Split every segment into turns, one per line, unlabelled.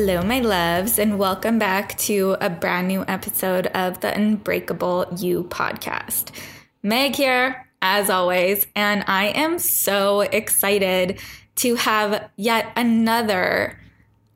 Hello, my loves, and welcome back to a brand new episode of the Unbreakable You podcast. Meg here, as always, and I am so excited to have yet another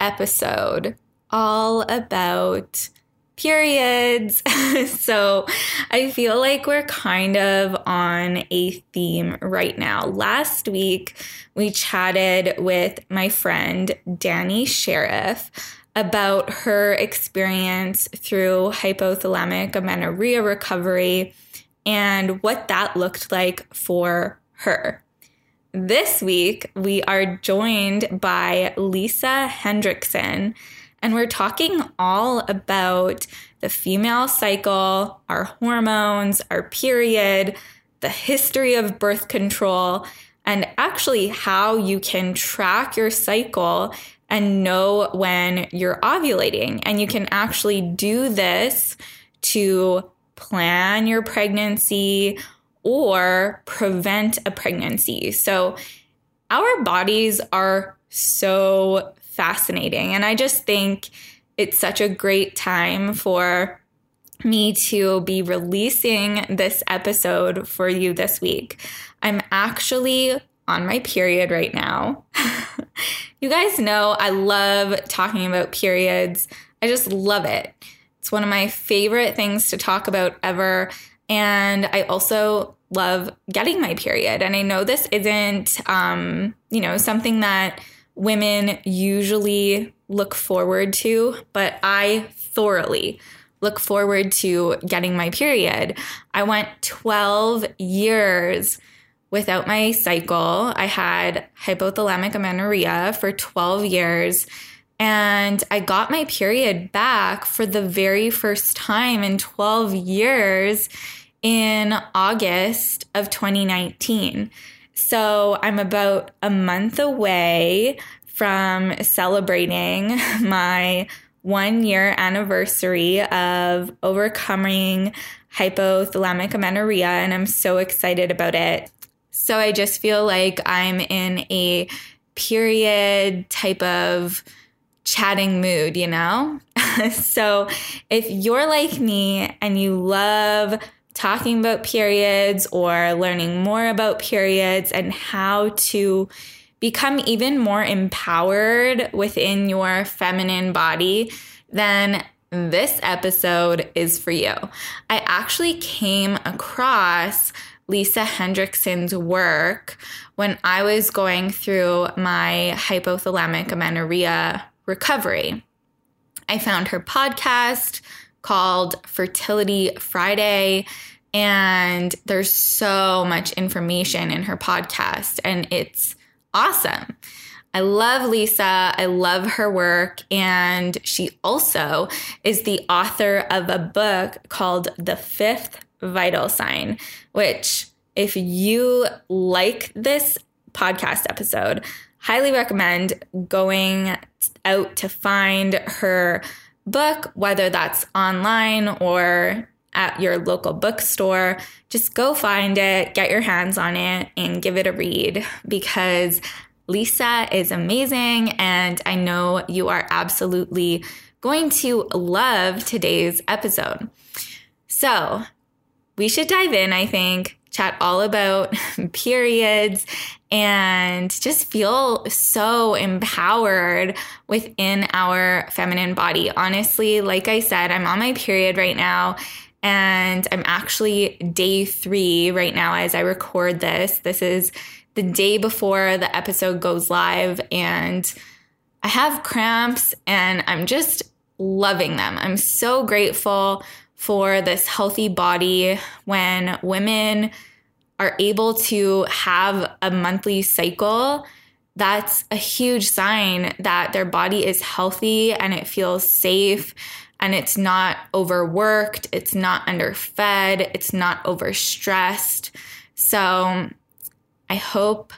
episode all about periods. so I feel like we're kind of on a theme right now. Last week, we chatted with my friend Danny Sheriff about her experience through hypothalamic amenorrhea recovery and what that looked like for her. This week, we are joined by Lisa Hendrickson and we're talking all about the female cycle, our hormones, our period, the history of birth control, and actually how you can track your cycle and know when you're ovulating. And you can actually do this to plan your pregnancy or prevent a pregnancy. So, our bodies are so fascinating. And I just think it's such a great time for me to be releasing this episode for you this week. I'm actually on my period right now. you guys know I love talking about periods. I just love it. It's one of my favorite things to talk about ever. And I also love getting my period. And I know this isn't, um, you know, something that women usually look forward to, but I thoroughly look forward to getting my period. I went 12 years without my cycle. I had hypothalamic amenorrhea for 12 years. And I got my period back for the very first time in 12 years in August of 2019. So I'm about a month away from celebrating my one year anniversary of overcoming hypothalamic amenorrhea, and I'm so excited about it. So I just feel like I'm in a period type of chatting mood, you know? so if you're like me and you love talking about periods or learning more about periods and how to become even more empowered within your feminine body, then this episode is for you. I actually came across Lisa Hendrickson's work when I was going through my hypothalamic amenorrhea recovery. I found her podcast called Fertility Friday. And there's so much information in her podcast, and it's awesome. I love Lisa. I love her work. And she also is the author of a book called The Fifth Vital Sign, which, if you like this podcast episode, highly recommend going out to find her book, whether that's online or at your local bookstore, just go find it, get your hands on it, and give it a read because Lisa is amazing. And I know you are absolutely going to love today's episode. So, we should dive in, I think, chat all about periods and just feel so empowered within our feminine body. Honestly, like I said, I'm on my period right now. And I'm actually day three right now as I record this. This is the day before the episode goes live. And I have cramps and I'm just loving them. I'm so grateful for this healthy body when women are able to have a monthly cycle that's a huge sign that their body is healthy and it feels safe and it's not overworked, it's not underfed, it's not overstressed. So I hope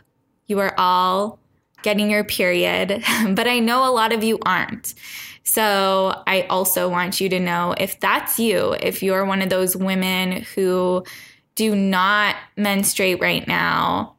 you are all getting your period, but I know a lot of you aren't. So I also want you to know if that's you, if you're one of those women who do not menstruate right now,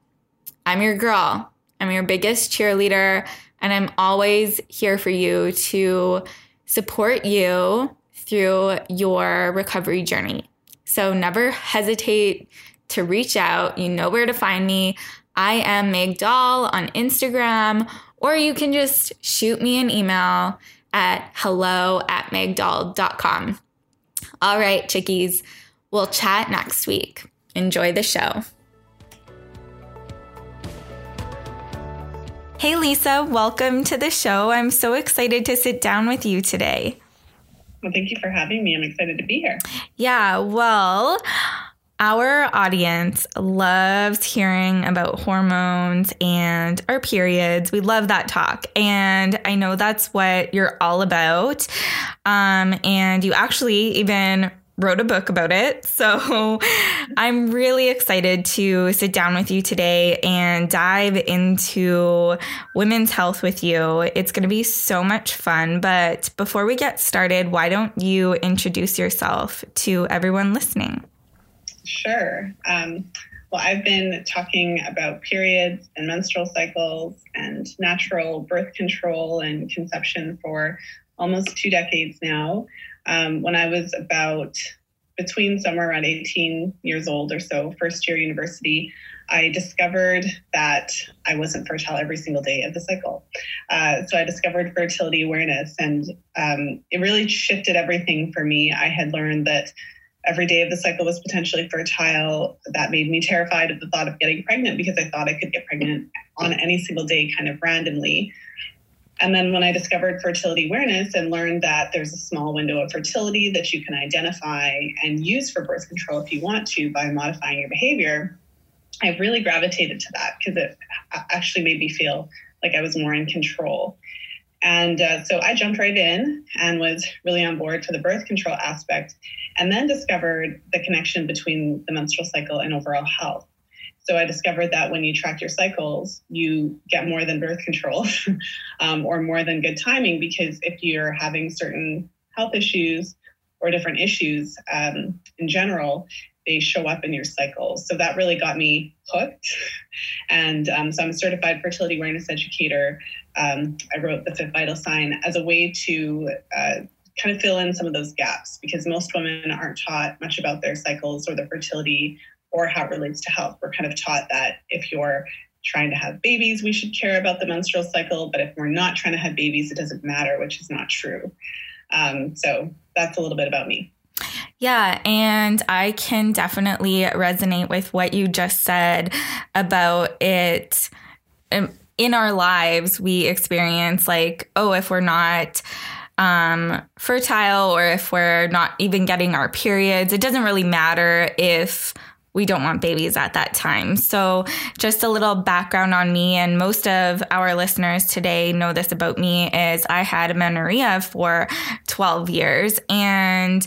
I'm your girl. I'm your biggest cheerleader, and I'm always here for you to support you through your recovery journey. So never hesitate to reach out. You know where to find me. I am Meg Doll on Instagram, or you can just shoot me an email at hello at megdoll.com. All right, chickies, we'll chat next week. Enjoy the show. Hey, Lisa, welcome to the show. I'm so excited to sit down with you today.
Well, thank you for having me. I'm excited to be here.
Yeah, well, our audience loves hearing about hormones and our periods. We love that talk. And I know that's what you're all about. Um, and you actually even wrote a book about it. So I'm really excited to sit down with you today and dive into women's health with you. It's going to be so much fun. But before we get started, why don't you introduce yourself to everyone listening?
Sure. Um, well, I've been talking about periods and menstrual cycles and natural birth control and conception for almost two decades now um, when I was about between somewhere around 18 years old or so, first year university, I discovered that I wasn't fertile every single day of the cycle. Uh, so I discovered fertility awareness, and um, it really shifted everything for me. I had learned that every day of the cycle was potentially fertile. That made me terrified of the thought of getting pregnant because I thought I could get pregnant on any single day, kind of randomly. And then when I discovered fertility awareness and learned that there's a small window of fertility that you can identify and use for birth control if you want to by modifying your behavior, I really gravitated to that because it actually made me feel like I was more in control. And uh, so I jumped right in and was really on board for the birth control aspect, and then discovered the connection between the menstrual cycle and overall health. So I discovered that when you track your cycles, you get more than birth control um, or more than good timing because if you're having certain health issues or different issues um, in general, they show up in your cycles. So that really got me hooked. And um, so I'm a certified fertility awareness educator. Um, I wrote the fifth vital sign as a way to uh, kind of fill in some of those gaps because most women aren't taught much about their cycles or their fertility or how it relates to health. We're kind of taught that if you're trying to have babies, we should care about the menstrual cycle, but if we're not trying to have babies, it doesn't matter, which is not true. Um, so that's a little bit about me.
Yeah, and I can definitely resonate with what you just said about it. In our lives, we experience like, oh, if we're not um, fertile or if we're not even getting our periods, it doesn't really matter if we don't want babies at that time. So, just a little background on me, and most of our listeners today know this about me is I had amenorrhea for 12 years and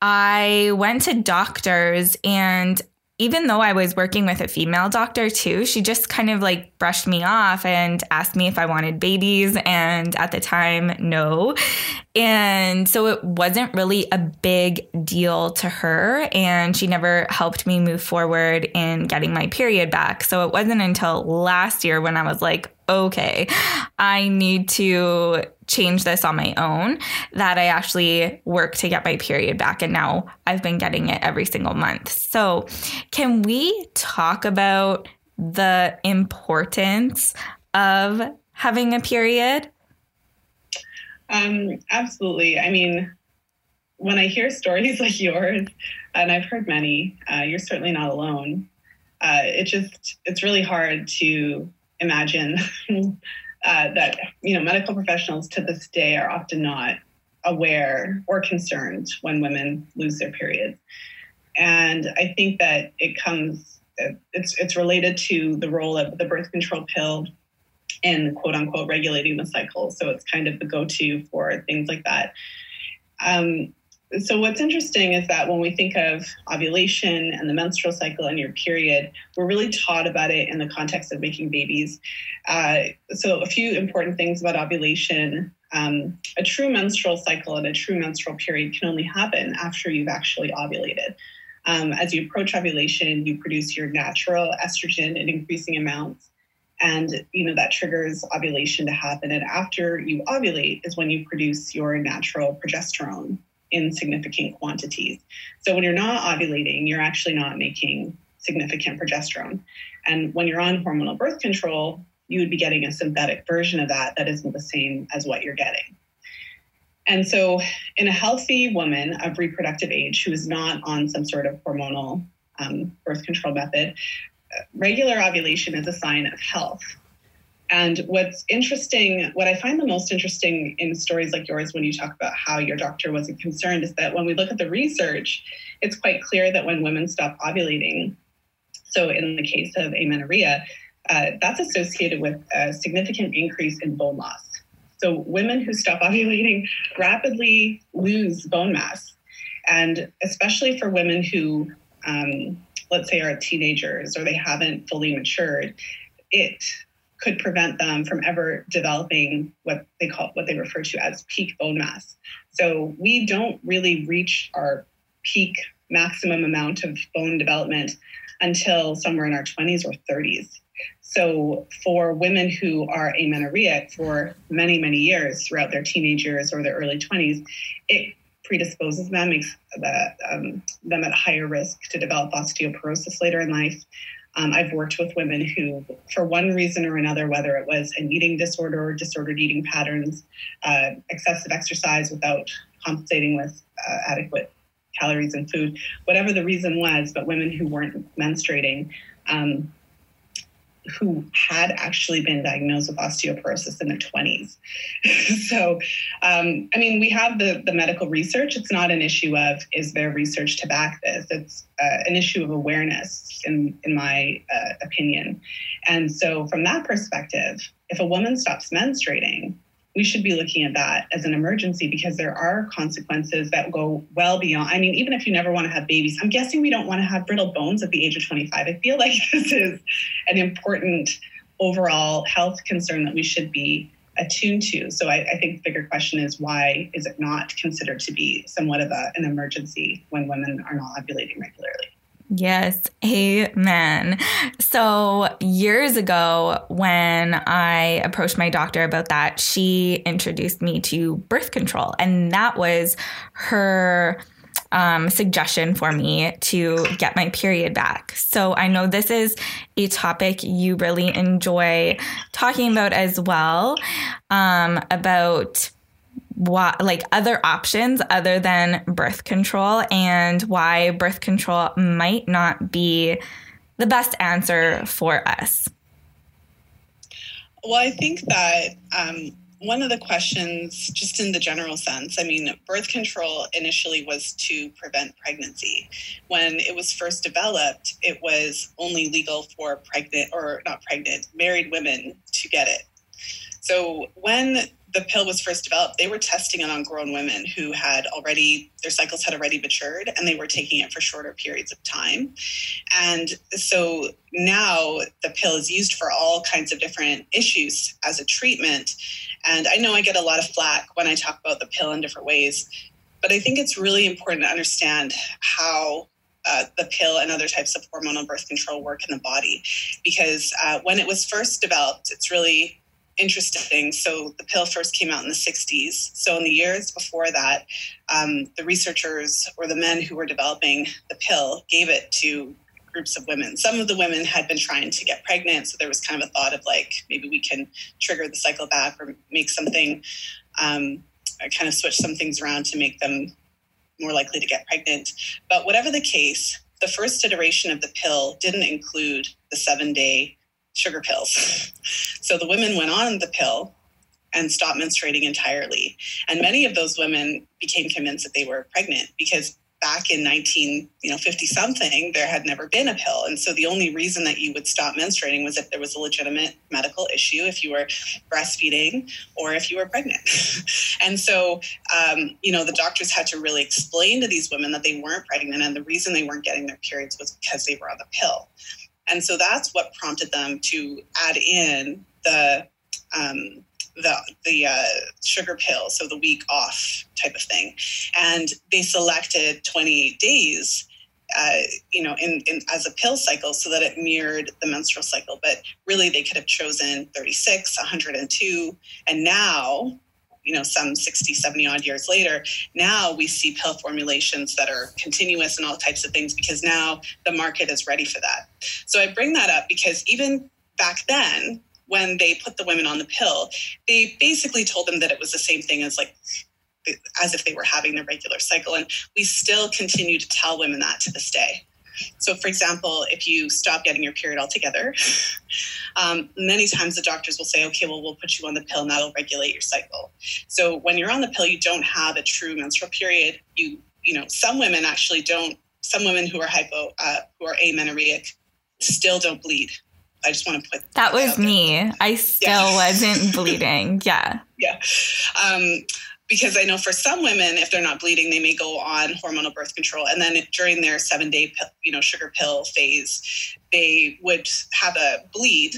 I went to doctors and even though I was working with a female doctor too, she just kind of like brushed me off and asked me if I wanted babies. And at the time, no. And so it wasn't really a big deal to her. And she never helped me move forward in getting my period back. So it wasn't until last year when I was like, okay, I need to change this on my own that I actually work to get my period back. And now I've been getting it every single month. So, can we talk about the importance of having a period?
Um, absolutely. I mean, when I hear stories like yours, and I've heard many, uh, you're certainly not alone. Uh, it just, it's really hard to imagine uh, that you know medical professionals to this day are often not aware or concerned when women lose their periods, and I think that it comes it's it's related to the role of the birth control pill in quote unquote regulating the cycle. So it's kind of the go to for things like that. Um, so what's interesting is that when we think of ovulation and the menstrual cycle and your period, we're really taught about it in the context of making babies. Uh, so a few important things about ovulation. Um, a true menstrual cycle and a true menstrual period can only happen after you've actually ovulated. Um, as you approach ovulation, you produce your natural estrogen in increasing amounts. And you know that triggers ovulation to happen. And after you ovulate is when you produce your natural progesterone in significant quantities. So when you're not ovulating, you're actually not making significant progesterone. And when you're on hormonal birth control, you would be getting a synthetic version of that that isn't the same as what you're getting. And so, in a healthy woman of reproductive age who is not on some sort of hormonal um, birth control method, regular ovulation is a sign of health. And what's interesting, what I find the most interesting in stories like yours when you talk about how your doctor wasn't concerned is that when we look at the research, it's quite clear that when women stop ovulating, so in the case of amenorrhea, uh, that's associated with a significant increase in bone loss. So women who stop ovulating rapidly lose bone mass. And especially for women who, um, let's say, are teenagers or they haven't fully matured, it could prevent them from ever developing what they call what they refer to as peak bone mass. So we don't really reach our peak maximum amount of bone development until somewhere in our 20s or 30s. So for women who are amenorrheic for many, many years throughout their teenage years or their early 20s, it predisposes them, makes the, um, them at higher risk to develop osteoporosis later in life. Um, I've worked with women who, for one reason or another, whether it was an eating disorder or disordered eating patterns, uh, excessive exercise without compensating with uh, adequate calories and food, whatever the reason was, but women who weren't menstruating, um, who had actually been diagnosed with osteoporosis in their 20s. so, um, I mean, we have the, the medical research. It's not an issue of is there research to back this? It's uh, an issue of awareness, in, in my uh, opinion. And so, from that perspective, if a woman stops menstruating, we should be looking at that as an emergency because there are consequences that go well beyond. I mean, even if you never want to have babies, I'm guessing we don't want to have brittle bones at the age of 25. I feel like this is an important overall health concern that we should be attuned to. So I, I, think the bigger question is why is it not considered to be somewhat of a, an emergency when women are not ovulating regularly?
Yes, amen. So, years ago, when I approached my doctor about that, she introduced me to birth control, and that was her um, suggestion for me to get my period back. So, I know this is a topic you really enjoy talking about as well um, about what like other options other than birth control and why birth control might not be the best answer for us?
Well, I think that um, one of the questions, just in the general sense, I mean, birth control initially was to prevent pregnancy. When it was first developed, it was only legal for pregnant or not pregnant, married women to get it. So when the pill was first developed, they were testing it on grown women who had already, their cycles had already matured and they were taking it for shorter periods of time. And so now the pill is used for all kinds of different issues as a treatment. And I know I get a lot of flack when I talk about the pill in different ways, but I think it's really important to understand how uh, the pill and other types of hormonal birth control work in the body. Because uh, when it was first developed, it's really interesting. So the pill first came out in the 60s. So in the years before that, um, the researchers or the men who were developing the pill gave it to groups of women. Some of the women had been trying to get pregnant, so there was kind of a thought of like maybe we can trigger the cycle back or make something, um, kind of switch some things around to make them more likely to get pregnant. But whatever the case, the first iteration of the pill didn't include the seven day sugar pills. so the women went on the pill and stopped menstruating entirely. And many of those women became convinced that they were pregnant because back in 19 you know 50 something there had never been a pill and so the only reason that you would stop menstruating was if there was a legitimate medical issue if you were breastfeeding or if you were pregnant and so um, you know the doctors had to really explain to these women that they weren't pregnant and the reason they weren't getting their periods was because they were on the pill and so that's what prompted them to add in the um, the the uh, sugar pill, so the week off type of thing, and they selected 28 days. Uh, you know, in, in as a pill cycle, so that it mirrored the menstrual cycle. But really, they could have chosen 36, 102, and now you know some 60 70 odd years later now we see pill formulations that are continuous and all types of things because now the market is ready for that so i bring that up because even back then when they put the women on the pill, they basically told them that it was the same thing as like as if they were having their regular cycle. And we still continue to tell women that to this day. So, for example, if you stop getting your period altogether, um, many times the doctors will say, okay, well, we'll put you on the pill and that'll regulate your cycle. So, when you're on the pill, you don't have a true menstrual period. You, you know, some women actually don't, some women who are hypo, uh, who are amenorrheic still don't bleed I just want to put
that was me. I still yeah. wasn't bleeding. Yeah.
Yeah. Um, because I know for some women, if they're not bleeding, they may go on hormonal birth control, and then during their seven day, you know, sugar pill phase, they would have a bleed,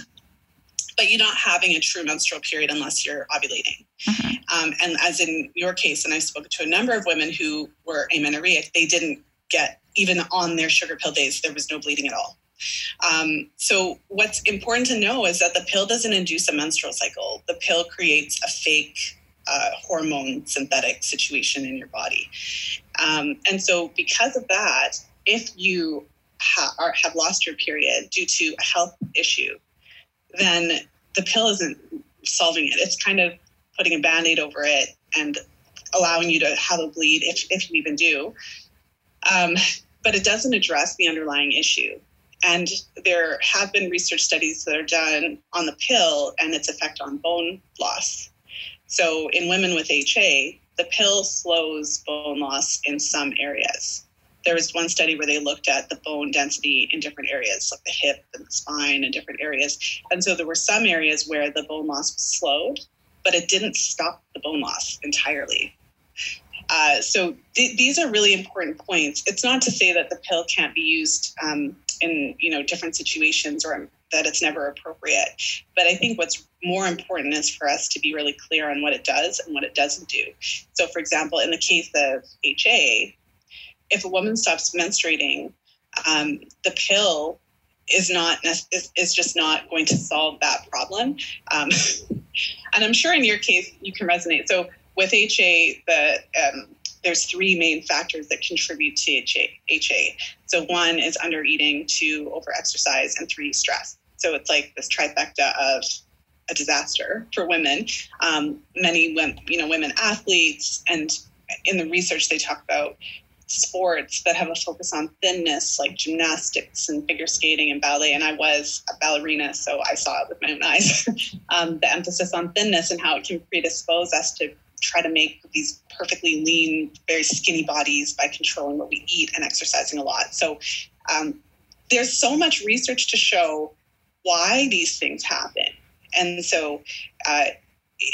but you're not having a true menstrual period unless you're ovulating. Mm-hmm. Um, and as in your case, and I spoke to a number of women who were amenorrheic, they didn't get even on their sugar pill days. There was no bleeding at all. Um, so, what's important to know is that the pill doesn't induce a menstrual cycle. The pill creates a fake uh, hormone synthetic situation in your body. Um, and so, because of that, if you ha- are, have lost your period due to a health issue, then the pill isn't solving it. It's kind of putting a band aid over it and allowing you to have a bleed if, if you even do. Um, but it doesn't address the underlying issue. And there have been research studies that are done on the pill and its effect on bone loss. So, in women with HA, the pill slows bone loss in some areas. There was one study where they looked at the bone density in different areas, like the hip and the spine and different areas. And so there were some areas where the bone loss was slowed, but it didn't stop the bone loss entirely. Uh, so th- these are really important points. It's not to say that the pill can't be used um, in you know different situations or that it's never appropriate. But I think what's more important is for us to be really clear on what it does and what it doesn't do. So, for example, in the case of HA, if a woman stops menstruating, um, the pill is not is, is just not going to solve that problem. Um, and I'm sure in your case you can resonate. So with HA, the um, there's three main factors that contribute to HA. So one is under eating, two over exercise, and three stress. So it's like this trifecta of a disaster for women. Um, many women, you know, women athletes, and in the research they talk about sports that have a focus on thinness, like gymnastics and figure skating and ballet. And I was a ballerina, so I saw it with my own eyes. um, the emphasis on thinness and how it can predispose us to try to make these perfectly lean, very skinny bodies by controlling what we eat and exercising a lot. So um, there's so much research to show why these things happen. And so uh,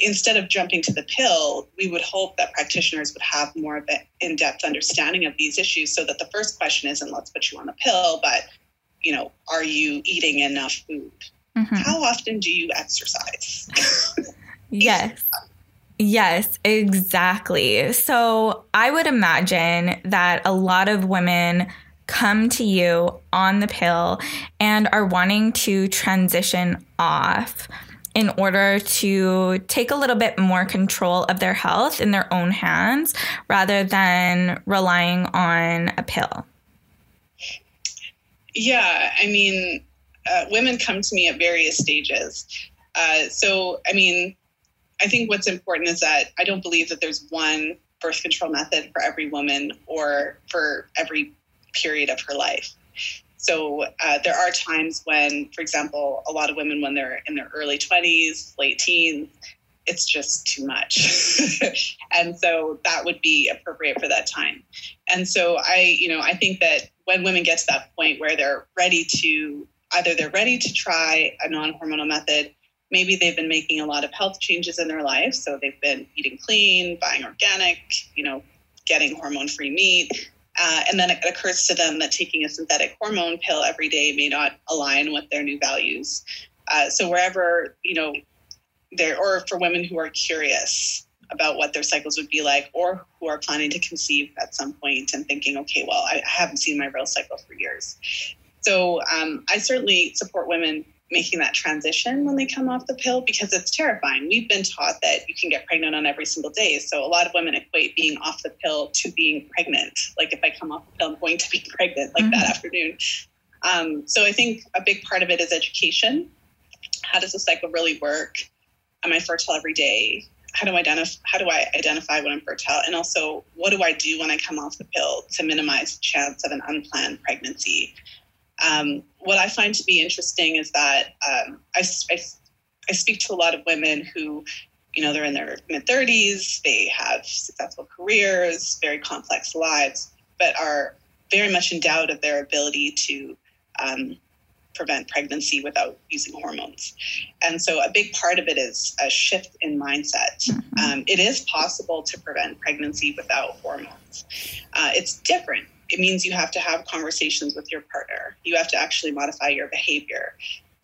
instead of jumping to the pill, we would hope that practitioners would have more of an in depth understanding of these issues so that the first question isn't let's put you on a pill, but you know, are you eating enough food? Mm-hmm. How often do you exercise?
yes. Yes, exactly. So I would imagine that a lot of women come to you on the pill and are wanting to transition off in order to take a little bit more control of their health in their own hands rather than relying on a pill.
Yeah, I mean, uh, women come to me at various stages. Uh, so, I mean, I think what's important is that I don't believe that there's one birth control method for every woman or for every period of her life. So uh, there are times when, for example, a lot of women, when they're in their early 20s, late teens, it's just too much. and so that would be appropriate for that time. And so I, you know, I think that when women get to that point where they're ready to either they're ready to try a non-hormonal method, maybe they've been making a lot of health changes in their life, so they've been eating clean, buying organic, you know, getting hormone-free meat. Uh, and then it occurs to them that taking a synthetic hormone pill every day may not align with their new values. Uh, so wherever you know there, or for women who are curious about what their cycles would be like or who are planning to conceive at some point and thinking, okay, well, I, haven't seen my real cycle for years. So um, I certainly support women making that transition when they come off the pill because it's terrifying. We've been taught that you can get pregnant on every single day. So a lot of women equate being off the pill to being pregnant. Like if I come off the pill, I'm going to be pregnant like mm-hmm. that afternoon. Um, so I think a big part of it is education. How does the cycle really work? Am I fertile every day? how do I identify how do I identify when I'm fertile, and also what do I do when I come off the pill to minimize the chance of an unplanned pregnancy? Um, what I find to be interesting is that um, I, I, I speak to a lot of women who, you know, they're in their mid 30s, they have successful careers, very complex lives, but are very much in doubt of their ability to um, prevent pregnancy without using hormones. And so a big part of it is a shift in mindset. Mm-hmm. Um, it is possible to prevent pregnancy without hormones. Uh, it's different. It means you have to have conversations with your partner. You have to actually modify your behavior.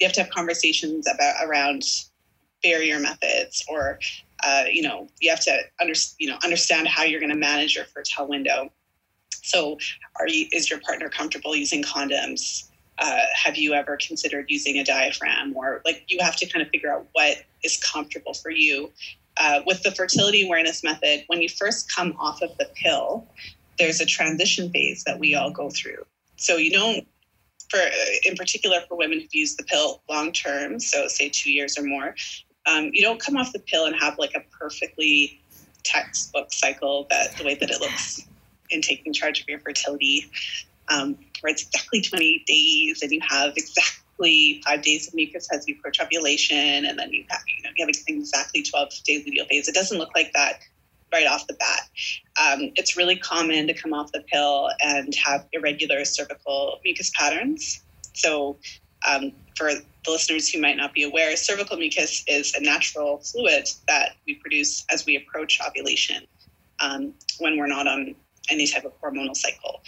You have to have conversations about around barrier methods or uh, you know you have to under, you know understand how you're going to manage your fertile window so are you is your partner comfortable using condoms uh, have you ever considered using a diaphragm or like you have to kind of figure out what is comfortable for you uh, with the fertility awareness method when you first come off of the pill there's a transition phase that we all go through so you don't for in particular for women who've used the pill long term so say two years or more um, you don't come off the pill and have like a perfectly textbook cycle that the way that it looks in taking charge of your fertility um, where it's exactly 28 days and you have exactly five days of mucus as you approach ovulation, and then you have, you know, you have exactly 12 days of luteal phase. It doesn't look like that right off the bat. Um, it's really common to come off the pill and have irregular cervical mucus patterns. So, um, for the listeners who might not be aware, cervical mucus is a natural fluid that we produce as we approach ovulation um, when we're not on any type of hormonal cycle.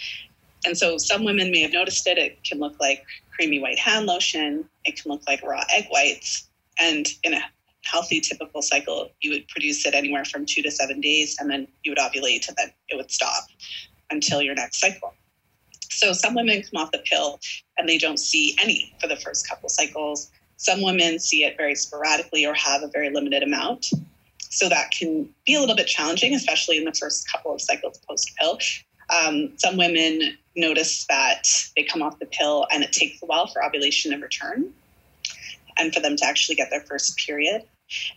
And so some women may have noticed it. It can look like creamy white hand lotion. It can look like raw egg whites. And in a healthy typical cycle, you would produce it anywhere from two to seven days, and then you would ovulate, and then it would stop until your next cycle. So some women come off the pill and they don't see any for the first couple cycles. Some women see it very sporadically or have a very limited amount. So that can be a little bit challenging, especially in the first couple of cycles post pill. Um, some women notice that they come off the pill and it takes a while for ovulation to return and for them to actually get their first period.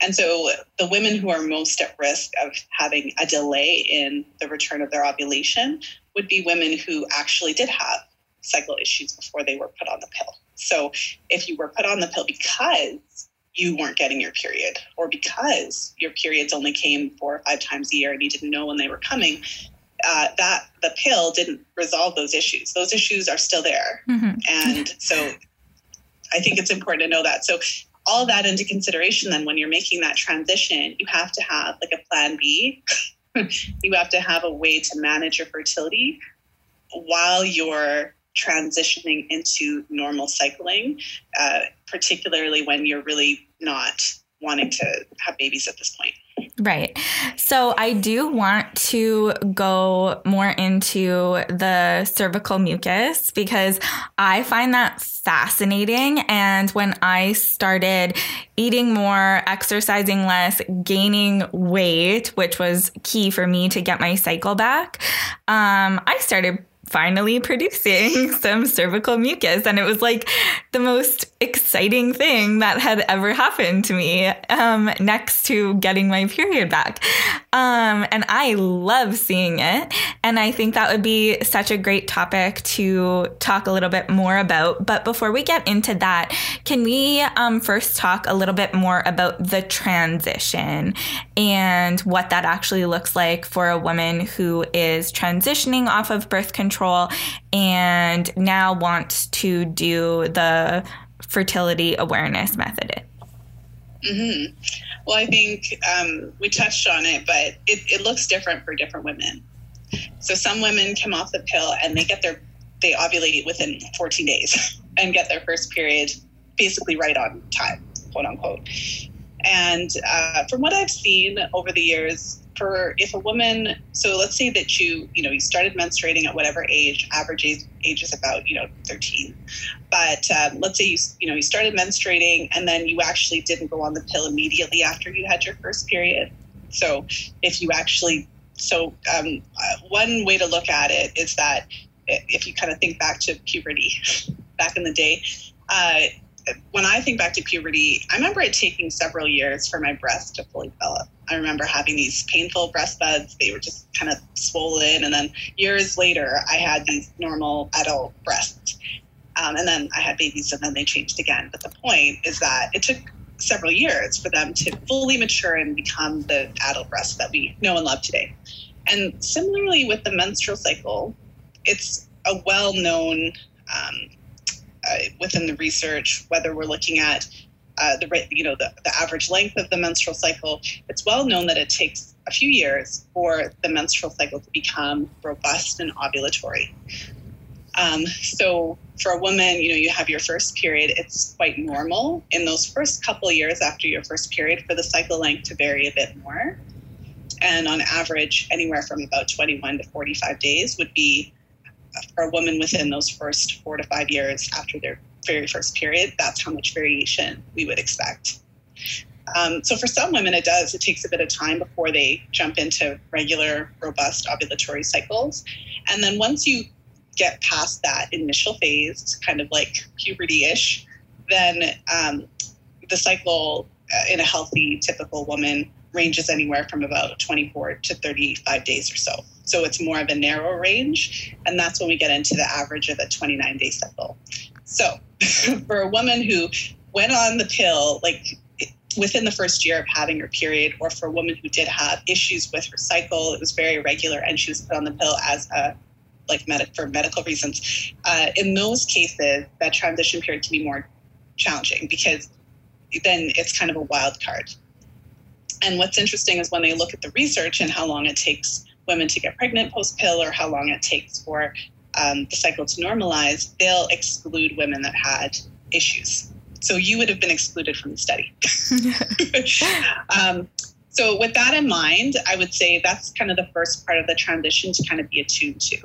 And so the women who are most at risk of having a delay in the return of their ovulation would be women who actually did have cycle issues before they were put on the pill. So if you were put on the pill because you weren't getting your period or because your periods only came four or five times a year and you didn't know when they were coming, uh, that the pill didn't resolve those issues. Those issues are still there. Mm-hmm. And so I think it's important to know that. So all that into consideration then when you're making that transition, you have to have like a plan B. you have to have a way to manage your fertility while you're transitioning into normal cycling, uh, particularly when you're really not wanting to have babies at this point.
Right. So I do want to go more into the cervical mucus because I find that fascinating. And when I started eating more, exercising less, gaining weight, which was key for me to get my cycle back, um, I started finally producing some cervical mucus. And it was like the most exciting thing that had ever happened to me um, next to getting my period back. Um, and I love seeing it. And I think that would be such a great topic to talk a little bit more about. But before we get into that, can we um, first talk a little bit more about the transition and what that actually looks like for a woman who is transitioning off of birth control and now wants to do the fertility awareness method?
Mm-hmm. Well, I think um, we touched on it, but it, it looks different for different women. So some women come off the pill and they get their they ovulate within 14 days and get their first period basically right on time, quote unquote. And uh, from what I've seen over the years, for if a woman so let's say that you you know you started menstruating at whatever age average age, age is about you know 13 but um, let's say you you know you started menstruating and then you actually didn't go on the pill immediately after you had your first period so if you actually so um, uh, one way to look at it is that if you kind of think back to puberty back in the day uh, when I think back to puberty, I remember it taking several years for my breasts to fully develop. I remember having these painful breast buds. They were just kind of swollen. And then years later, I had these normal adult breasts. Um, and then I had babies and then they changed again. But the point is that it took several years for them to fully mature and become the adult breasts that we know and love today. And similarly with the menstrual cycle, it's a well known um, uh, within the research, whether we're looking at uh, the you know the, the average length of the menstrual cycle, it's well known that it takes a few years for the menstrual cycle to become robust and ovulatory. Um, so for a woman, you know, you have your first period. It's quite normal in those first couple years after your first period for the cycle length to vary a bit more. And on average, anywhere from about 21 to 45 days would be for a woman within those first four to five years after their very first period, that's how much variation we would expect. Um, so for some women, it does. It takes a bit of time before they jump into regular, robust ovulatory cycles. And then once you get past that initial phase, kind of like puberty-ish, then um, the cycle uh, in a healthy, typical woman ranges anywhere from about 24 to 35 days or so. So it's more of a narrow range. And that's when we get into the average of a 29 day cycle. So for a woman who went on the pill, like within the first year of having her period, or for a woman who did have issues with her cycle, it was very irregular and she was put on the pill as a like med- for medical reasons. Uh, in those cases, that transition period can be more challenging because then it's kind of a wild card. And what's interesting is when they look at the research and how long it takes women to get pregnant post pill or how long it takes for um, the cycle to normalize, they'll exclude women that had issues. So you would have been excluded from the study. um, so, with that in mind, I would say that's kind of the first part of the transition to kind of be attuned to.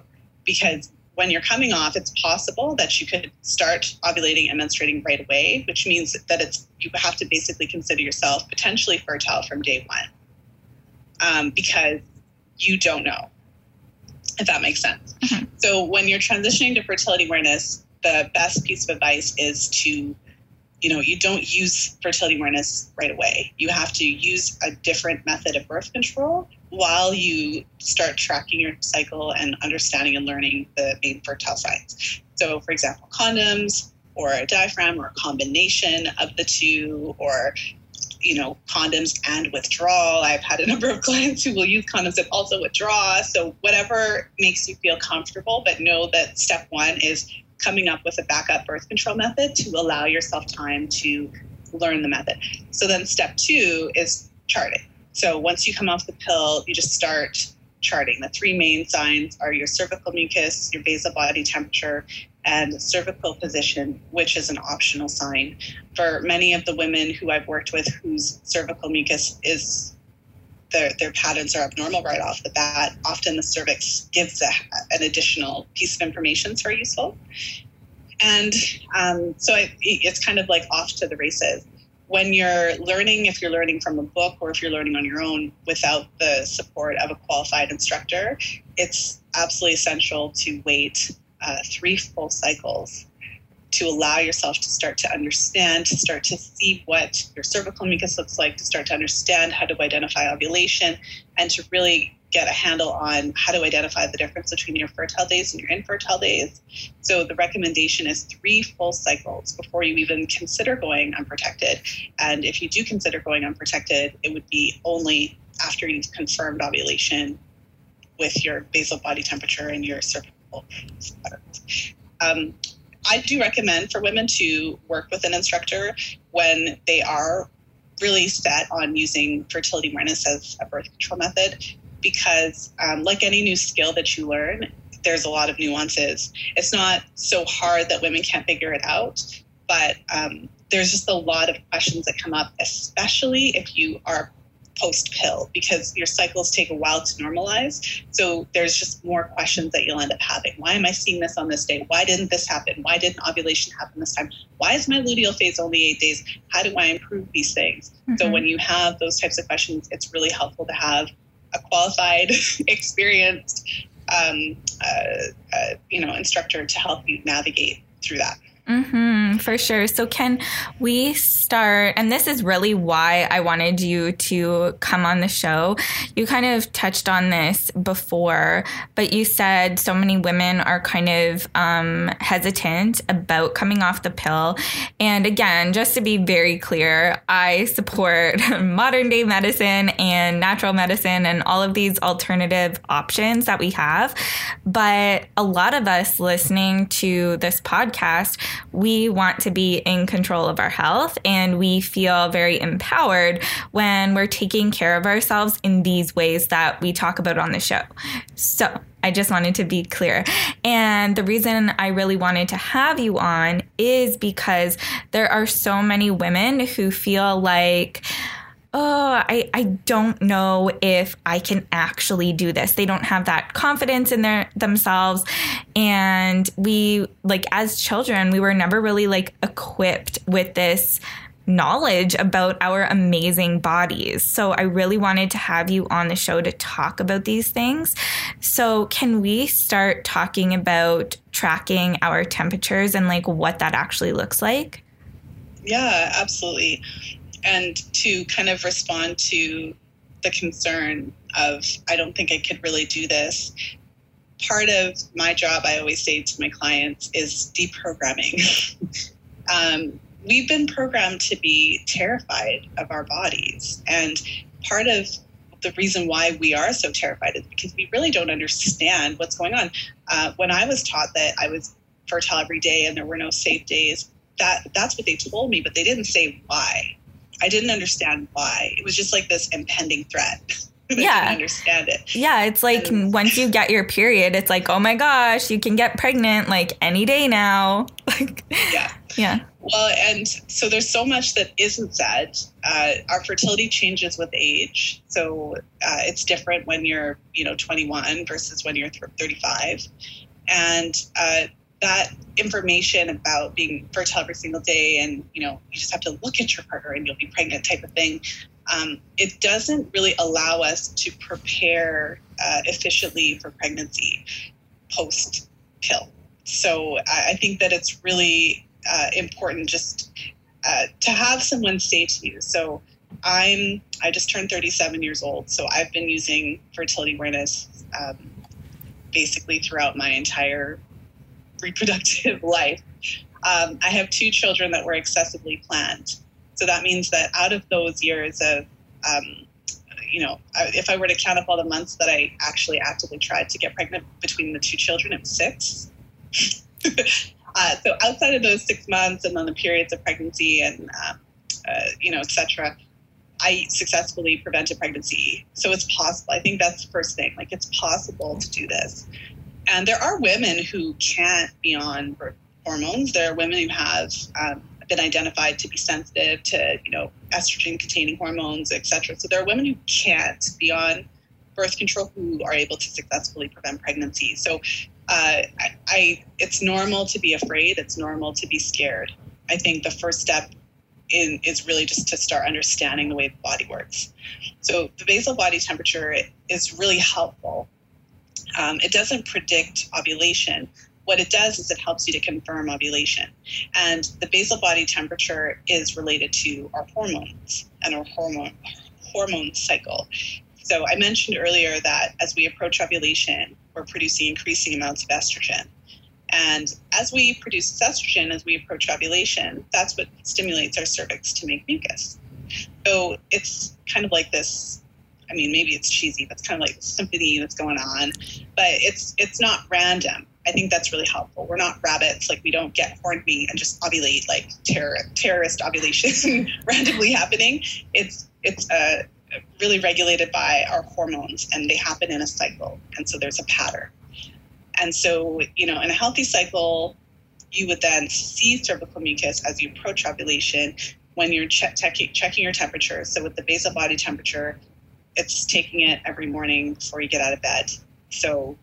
Because when you're coming off, it's possible that you could start ovulating and menstruating right away, which means that it's you have to basically consider yourself potentially fertile from day one. Um, because you don't know, if that makes sense. Mm-hmm. So when you're transitioning to fertility awareness, the best piece of advice is to, you know, you don't use fertility awareness right away. You have to use a different method of birth control while you start tracking your cycle and understanding and learning the main fertile signs. So, for example, condoms or a diaphragm or a combination of the two, or you know, condoms and withdrawal. I've had a number of clients who will use condoms and also withdraw. So whatever makes you feel comfortable, but know that step one is coming up with a backup birth control method to allow yourself time to learn the method. So then step two is charting. So once you come off the pill, you just start charting. The three main signs are your cervical mucus, your basal body temperature, and cervical position, which is an optional sign. For many of the women who I've worked with whose cervical mucus is their, their patterns are abnormal right off the bat, often the cervix gives a, an additional piece of information that's very useful. And um, so it, it's kind of like off to the races. When you're learning, if you're learning from a book or if you're learning on your own without the support of a qualified instructor, it's absolutely essential to wait uh, three full cycles to allow yourself to start to understand, to start to see what your cervical mucus looks like, to start to understand how to identify ovulation, and to really get a handle on how to identify the difference between your fertile days and your infertile days. So the recommendation is three full cycles before you even consider going unprotected. And if you do consider going unprotected, it would be only after you've confirmed ovulation with your basal body temperature and your cervical. Um, I do recommend for women to work with an instructor when they are really set on using fertility awareness as a birth control method because, um, like any new skill that you learn, there's a lot of nuances. It's not so hard that women can't figure it out, but um, there's just a lot of questions that come up, especially if you are post pill because your cycles take a while to normalize. So there's just more questions that you'll end up having. Why am I seeing this on this day? Why didn't this happen? Why didn't ovulation happen this time? Why is my luteal phase only eight days? How do I improve these things? Mm-hmm. So when you have those types of questions, it's really helpful to have a qualified, experienced, um, uh, uh, you know, instructor to help you navigate through that.
Mm-hmm, for sure. So, can we start? And this is really why I wanted you to come on the show. You kind of touched on this before, but you said so many women are kind of um, hesitant about coming off the pill. And again, just to be very clear, I support modern day medicine and natural medicine and all of these alternative options that we have. But a lot of us listening to this podcast, we want to be in control of our health and we feel very empowered when we're taking care of ourselves in these ways that we talk about on the show. So, I just wanted to be clear. And the reason I really wanted to have you on is because there are so many women who feel like, oh, I, I don't know if I can actually do this. They don't have that confidence in their themselves. And we like as children, we were never really like equipped with this knowledge about our amazing bodies. So I really wanted to have you on the show to talk about these things. So can we start talking about tracking our temperatures and like what that actually looks like?
Yeah, absolutely and to kind of respond to the concern of i don't think i could really do this. Part of my job i always say to my clients is deprogramming. Um, we've been programmed to be terrified of our bodies and part of the reason why we are so terrified is because we really don't understand what's going on. Uh, when i was taught that i was fertile every day and there were no safe days that that's what they told me but they didn't say why I didn't understand why. It was just like this impending threat.
yeah.
understand it.
Yeah, it's like and, once you get your period, it's like, oh my gosh, you can get pregnant like any day now.
yeah.
Yeah.
Well, and so there's so much that isn't said. Uh, our fertility changes with age, so uh, it's different when you're, you know, 21 versus when you're 35, and uh, that information about being fertile every single day and you know you just have to look at your partner and you'll be pregnant type of thing um, it doesn't really allow us to prepare uh, efficiently for pregnancy post pill so I, think that it's really uh, important just uh, to have someone say to you so i'm i just turned 37 years old so i've been using fertility awareness um, basically throughout my entire reproductive life. Um, I have two children that were excessively planned. So that means that out of those years of, um, you know, if I were to count up all the months that I actually actively tried to get pregnant between the two children, it was six. uh, so outside of those six months and then the periods of pregnancy and, um, uh, you know, etc., I successfully prevented pregnancy. So it's possible. I think that's the first thing. Like it's possible to do this. And there are women who can't be on hormones. There are women who have um, been identified to be sensitive to, you know, estrogen containing hormones, etc. So there are women who can't be on birth control who are able to successfully prevent pregnancy. So uh, I, I, it's normal to be afraid. It's normal to be scared. I think the first step in, is really just to start understanding the way the body works. So the basal body temperature is really helpful um, it doesn't predict ovulation, what it does is it helps you to confirm ovulation. And the basal body temperature is related to our hormones and our hormone hormone cycle. So I mentioned earlier that as we approach ovulation, we're producing increasing amounts of estrogen. And as we produce estrogen as we approach ovulation, that's what stimulates our cervix to make mucus. So it's kind of like this. I mean, maybe it's cheesy, but it's kind of like the symphony that's going on. But it's it's not random. I think that's really helpful. We're not rabbits; like we don't get horny and just ovulate like terror, terrorist ovulation randomly happening. It's it's uh, really regulated by our hormones, and they happen in a cycle, and so there's a pattern. And so, you know, in a healthy cycle, you would then see cervical mucus as you approach ovulation when you're che- checking your temperature. So with the basal body temperature, it's taking it every morning before you get out of bed. So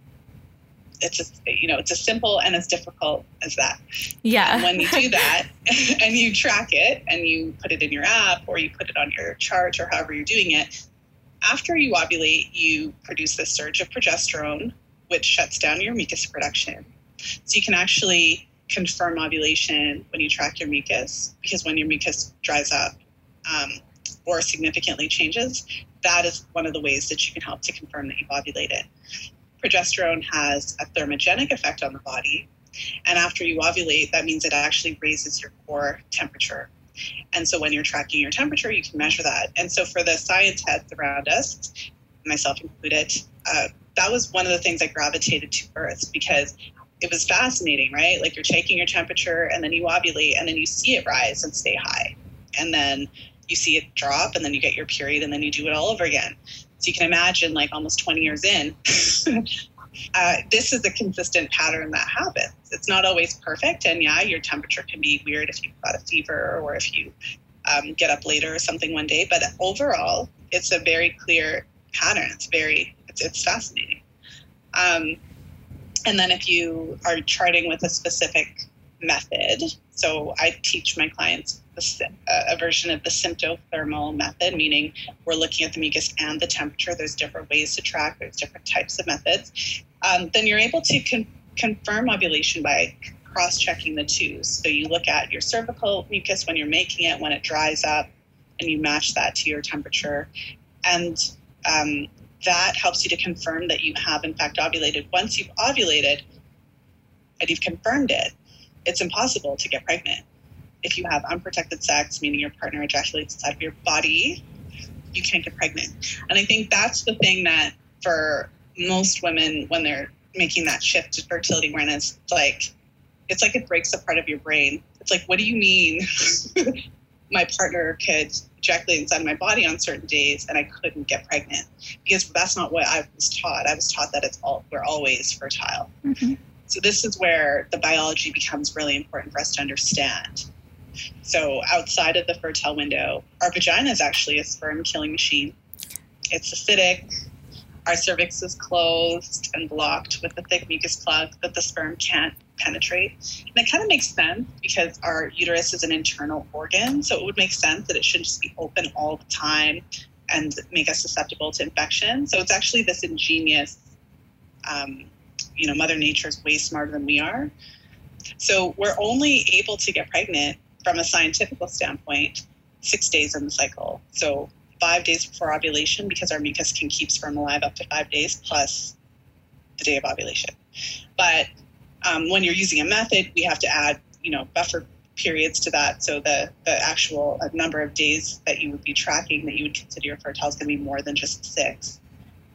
it's just you know it's as simple and as difficult as that.
Yeah.
And when you do that and you track it and you put it in your app or you put it on your chart or however you're doing it, after you ovulate, you produce this surge of progesterone, which shuts down your mucus production. So you can actually confirm ovulation when you track your mucus because when your mucus dries up um, or significantly changes, that is one of the ways that you can help to confirm that you've ovulated. Progesterone has a thermogenic effect on the body. And after you ovulate, that means it actually raises your core temperature. And so when you're tracking your temperature, you can measure that. And so for the science heads around us, myself included, uh, that was one of the things I gravitated to first because it was fascinating, right? Like you're taking your temperature and then you ovulate and then you see it rise and stay high. And then you see it drop and then you get your period and then you do it all over again. So you can imagine, like almost 20 years in, uh, this is a consistent pattern that happens. It's not always perfect. And yeah, your temperature can be weird if you've got a fever or if you um, get up later or something one day. But overall, it's a very clear pattern. It's very, it's, it's fascinating. Um, and then if you are charting with a specific method, so I teach my clients a version of the symptothermal method, meaning we're looking at the mucus and the temperature. There's different ways to track, there's different types of methods. Um, then you're able to con- confirm ovulation by cross checking the two. So you look at your cervical mucus when you're making it, when it dries up, and you match that to your temperature. And um, that helps you to confirm that you have, in fact, ovulated. Once you've ovulated and you've confirmed it, it's impossible to get pregnant. If you have unprotected sex, meaning your partner ejaculates inside of your body, you can't get pregnant. And I think that's the thing that for most women, when they're making that shift to fertility awareness, it's like it's like it breaks a part of your brain. It's like, what do you mean my partner could ejaculate inside of my body on certain days and I couldn't get pregnant? Because that's not what I was taught. I was taught that it's all we're always fertile. Mm-hmm. So this is where the biology becomes really important for us to understand. So outside of the fertile window, our vagina is actually a sperm killing machine. It's acidic. Our cervix is closed and blocked with a thick mucus plug that the sperm can't penetrate. And it kind of makes sense because our uterus is an internal organ. So it would make sense that it shouldn't just be open all the time and make us susceptible to infection. So it's actually this ingenious um, you know, Mother Nature is way smarter than we are. So we're only able to get pregnant from a scientific standpoint six days in the cycle. So five days before ovulation, because our mucus can keep sperm alive up to five days plus the day of ovulation. But um, when you're using a method, we have to add, you know, buffer periods to that. So the, the actual uh, number of days that you would be tracking that you would consider your fertile is going to be more than just six.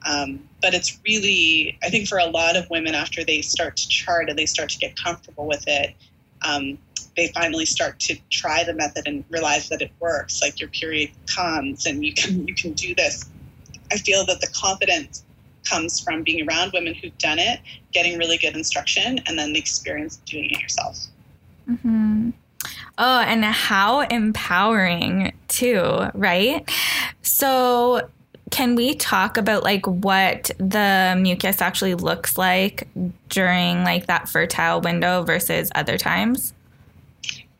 Um, but it's really, I think for a lot of women, after they start to chart and they start to get comfortable with it, um, they finally start to try the method and realize that it works. Like your period comes and you can you can do this. I feel that the confidence comes from being around women who've done it, getting really good instruction, and then the experience of doing it yourself.
Mm-hmm. Oh, and how empowering too, right? So can we talk about like what the mucus actually looks like during like that fertile window versus other times?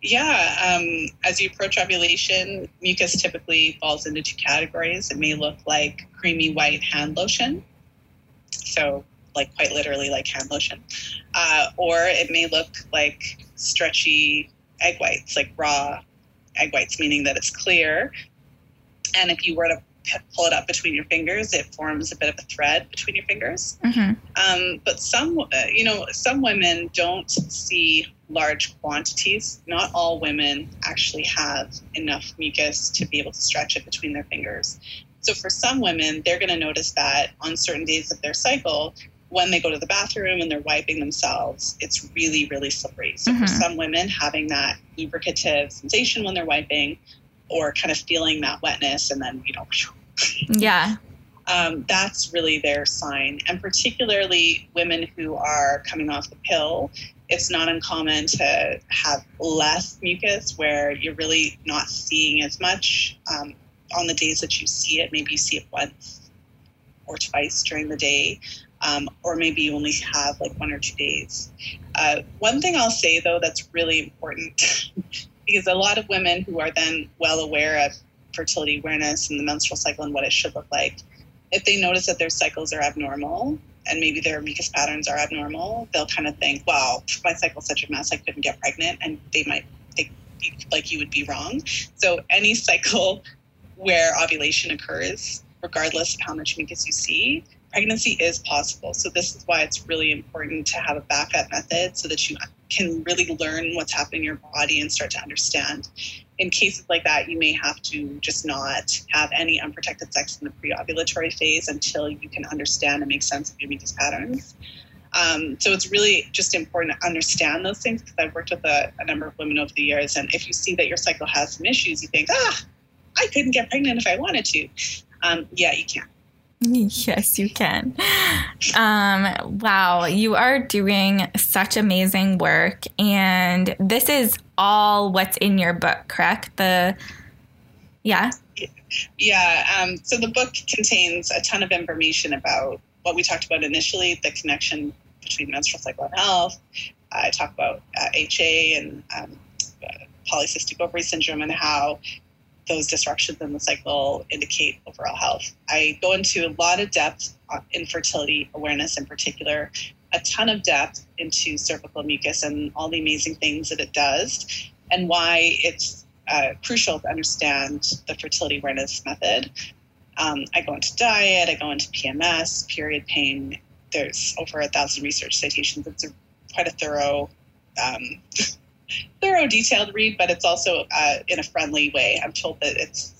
Yeah, um, as you approach ovulation, mucus typically falls into two categories. It may look like creamy white hand lotion. So like quite literally like hand lotion, uh, or it may look like stretchy egg whites, like raw egg whites, meaning that it's clear. And if you were to pull it up between your fingers, it forms a bit of a thread between your fingers. Mm-hmm. Um, but some, uh, you know, some women don't see large quantities. Not all women actually have enough mucus to be able to stretch it between their fingers. So for some women, they're going to notice that on certain days of their cycle, when they go to the bathroom and they're wiping themselves, it's really, really slippery. So mm-hmm. for some women, having that lubricative sensation when they're wiping or kind of feeling that wetness and then, you know,
yeah.
Um, that's really their sign. And particularly women who are coming off the pill, it's not uncommon to have less mucus where you're really not seeing as much um, on the days that you see it. Maybe you see it once or twice during the day. Um, or maybe you only have like one or two days. Uh, one thing I'll say though that's really important because a lot of women who are then well aware of fertility awareness and the menstrual cycle and what it should look like, if they notice that their cycles are abnormal and maybe their mucus patterns are abnormal, they'll kind of think, "Well, my cycle's such a mess, I couldn't get pregnant," and they might think like you would be wrong. So any cycle where ovulation occurs, regardless of how much mucus you see, pregnancy is possible. So this is why it's really important to have a backup method so that you can really learn what's happening in your body and start to understand. In cases like that, you may have to just not have any unprotected sex in the pre-ovulatory phase until you can understand and make sense of your mucus patterns. Um, so it's really just important to understand those things because I've worked with a, a, number of women over the years, and if you see that your cycle has some issues, you think, ah, I couldn't get pregnant if I wanted to. Um, yeah, you can.
Yes, you can. Um, wow, you are doing such amazing work. And this is all what's in your book, correct? The, yeah.
Yeah. Um, so the book contains a ton of information about what we talked about initially the connection between menstrual cycle and health. I talk about uh, HA and um, uh, polycystic ovary syndrome and how those disruptions in the cycle indicate overall health. I go into a lot of depth on infertility awareness in particular, a ton of depth into cervical mucus and all the amazing things that it does, and why it's uh, crucial to understand the fertility awareness method. Um, I go into diet, I go into PMS, period pain. There's over a thousand research citations. It's a, quite a thorough um, thorough, detailed read, but it's also uh, in a friendly way. I'm told that it's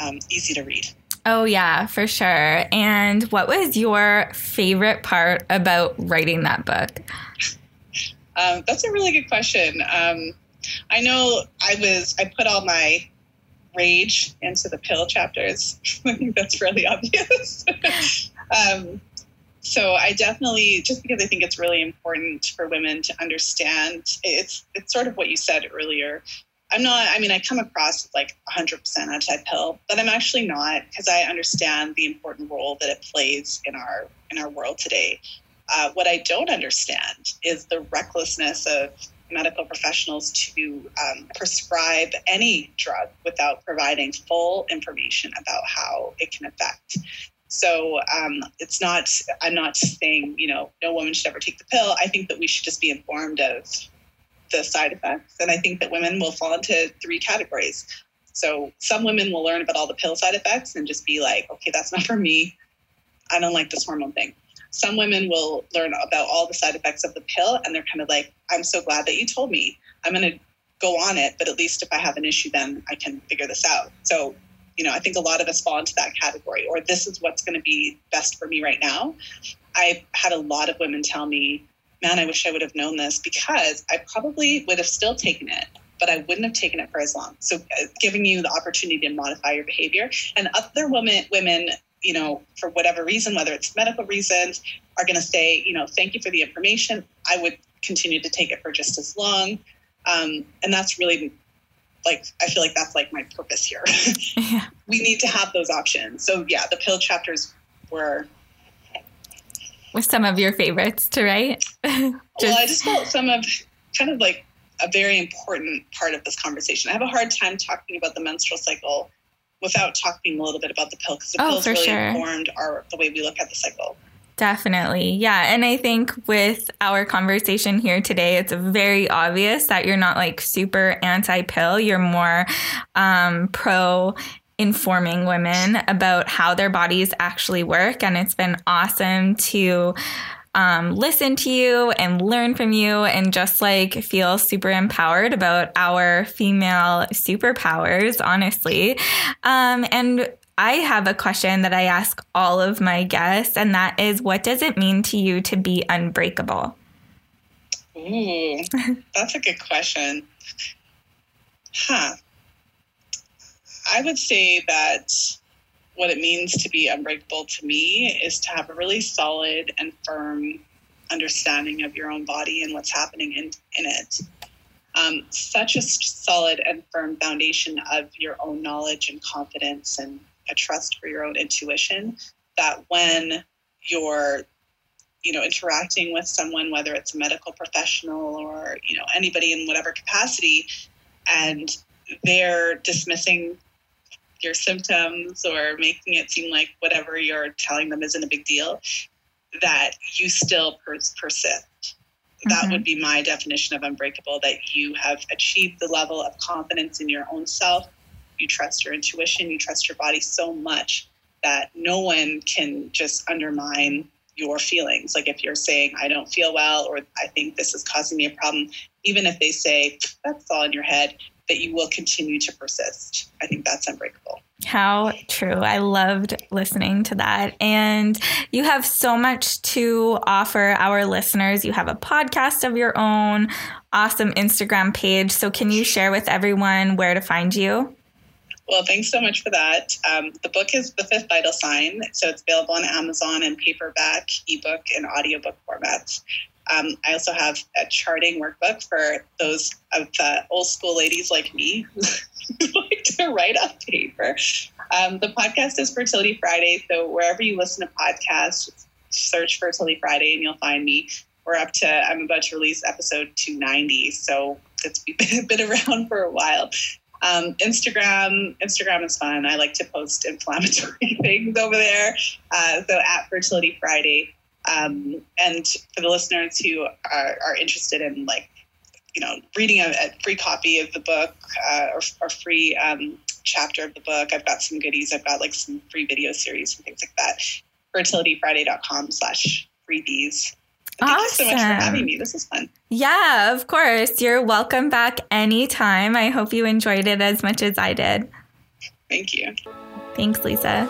um, easy to read.
Oh, yeah, for sure. And what was your favorite part about writing that book?
Um, that's a really good question. Um, I know I was, I put all my rage into the pill chapters. I think that's really obvious. um, so I definitely just because I think it's really important for women to understand it's it's sort of what you said earlier. I'm not I mean I come across like 100% anti-pill, but I'm actually not because I understand the important role that it plays in our in our world today. Uh, what I don't understand is the recklessness of medical professionals to um, prescribe any drug without providing full information about how it can affect so um, it's not, I'm not saying, you know, no woman should ever take the pill. I think that we should just be informed of the side effects. And I think that women will fall into three categories. So some women will learn about all the pill side effects and just be like, okay, that's not for me. I don't like this hormone thing. Some women will learn about all the side effects of the pill and they're kind of like, I'm so glad that you told me. I'm going to go on it, but at least if I have an issue, then I can figure this out. So you know, I think a lot of us fall into that category, or this is what's going to be best for me right now. I've had a lot of women tell me, man, I wish I would have known this because I probably would have still taken it, but I wouldn't have taken it for as long. So uh, giving you the opportunity to modify your behavior and other women, women, you know, for whatever reason, whether it's medical reasons, are going to say, you know, thank you for the information. I would continue to take it for just as long. Um, and that's really like I feel like that's like my purpose here. yeah. We need to have those options. So yeah, the pill chapters were
with some of your favorites to write.
just... Well, I just felt some of kind of like a very important part of this conversation. I have a hard time talking about the menstrual cycle without talking a little bit about the pill because the oh, pills really sure. informed our the way we look at the cycle.
Definitely. Yeah. And I think with our conversation here today, it's very obvious that you're not like super anti pill. You're more um, pro informing women about how their bodies actually work. And it's been awesome to um, listen to you and learn from you and just like feel super empowered about our female superpowers, honestly. Um, and I have a question that I ask all of my guests, and that is what does it mean to you to be unbreakable?
Ooh, that's a good question. Huh. I would say that what it means to be unbreakable to me is to have a really solid and firm understanding of your own body and what's happening in, in it. Um, such a solid and firm foundation of your own knowledge and confidence and a trust for your own intuition that when you're you know interacting with someone whether it's a medical professional or you know anybody in whatever capacity and they're dismissing your symptoms or making it seem like whatever you're telling them isn't a big deal that you still pers- persist mm-hmm. that would be my definition of unbreakable that you have achieved the level of confidence in your own self you trust your intuition, you trust your body so much that no one can just undermine your feelings. Like if you're saying, I don't feel well, or I think this is causing me a problem, even if they say, that's all in your head, that you will continue to persist. I think that's unbreakable.
How true. I loved listening to that. And you have so much to offer our listeners. You have a podcast of your own, awesome Instagram page. So, can you share with everyone where to find you?
Well, thanks so much for that. Um, the book is The Fifth Vital Sign. So it's available on Amazon in paperback, ebook, and audiobook formats. Um, I also have a charting workbook for those of the old school ladies like me who like to write on paper. Um, the podcast is Fertility Friday. So wherever you listen to podcasts, search Fertility Friday and you'll find me. We're up to, I'm about to release episode 290. So it's been around for a while. Um, Instagram, Instagram is fun. I like to post inflammatory things over there. Uh, so at Fertility Friday. Um, and for the listeners who are, are, interested in like, you know, reading a, a free copy of the book uh, or, or, free um, chapter of the book, I've got some goodies. I've got like some free video series and things like that. Fertilityfriday.com slash freebies. Thank awesome. you so much for having me. This is fun.
Yeah, of course. You're welcome back anytime. I hope you enjoyed it as much as I did.
Thank you.
Thanks, Lisa.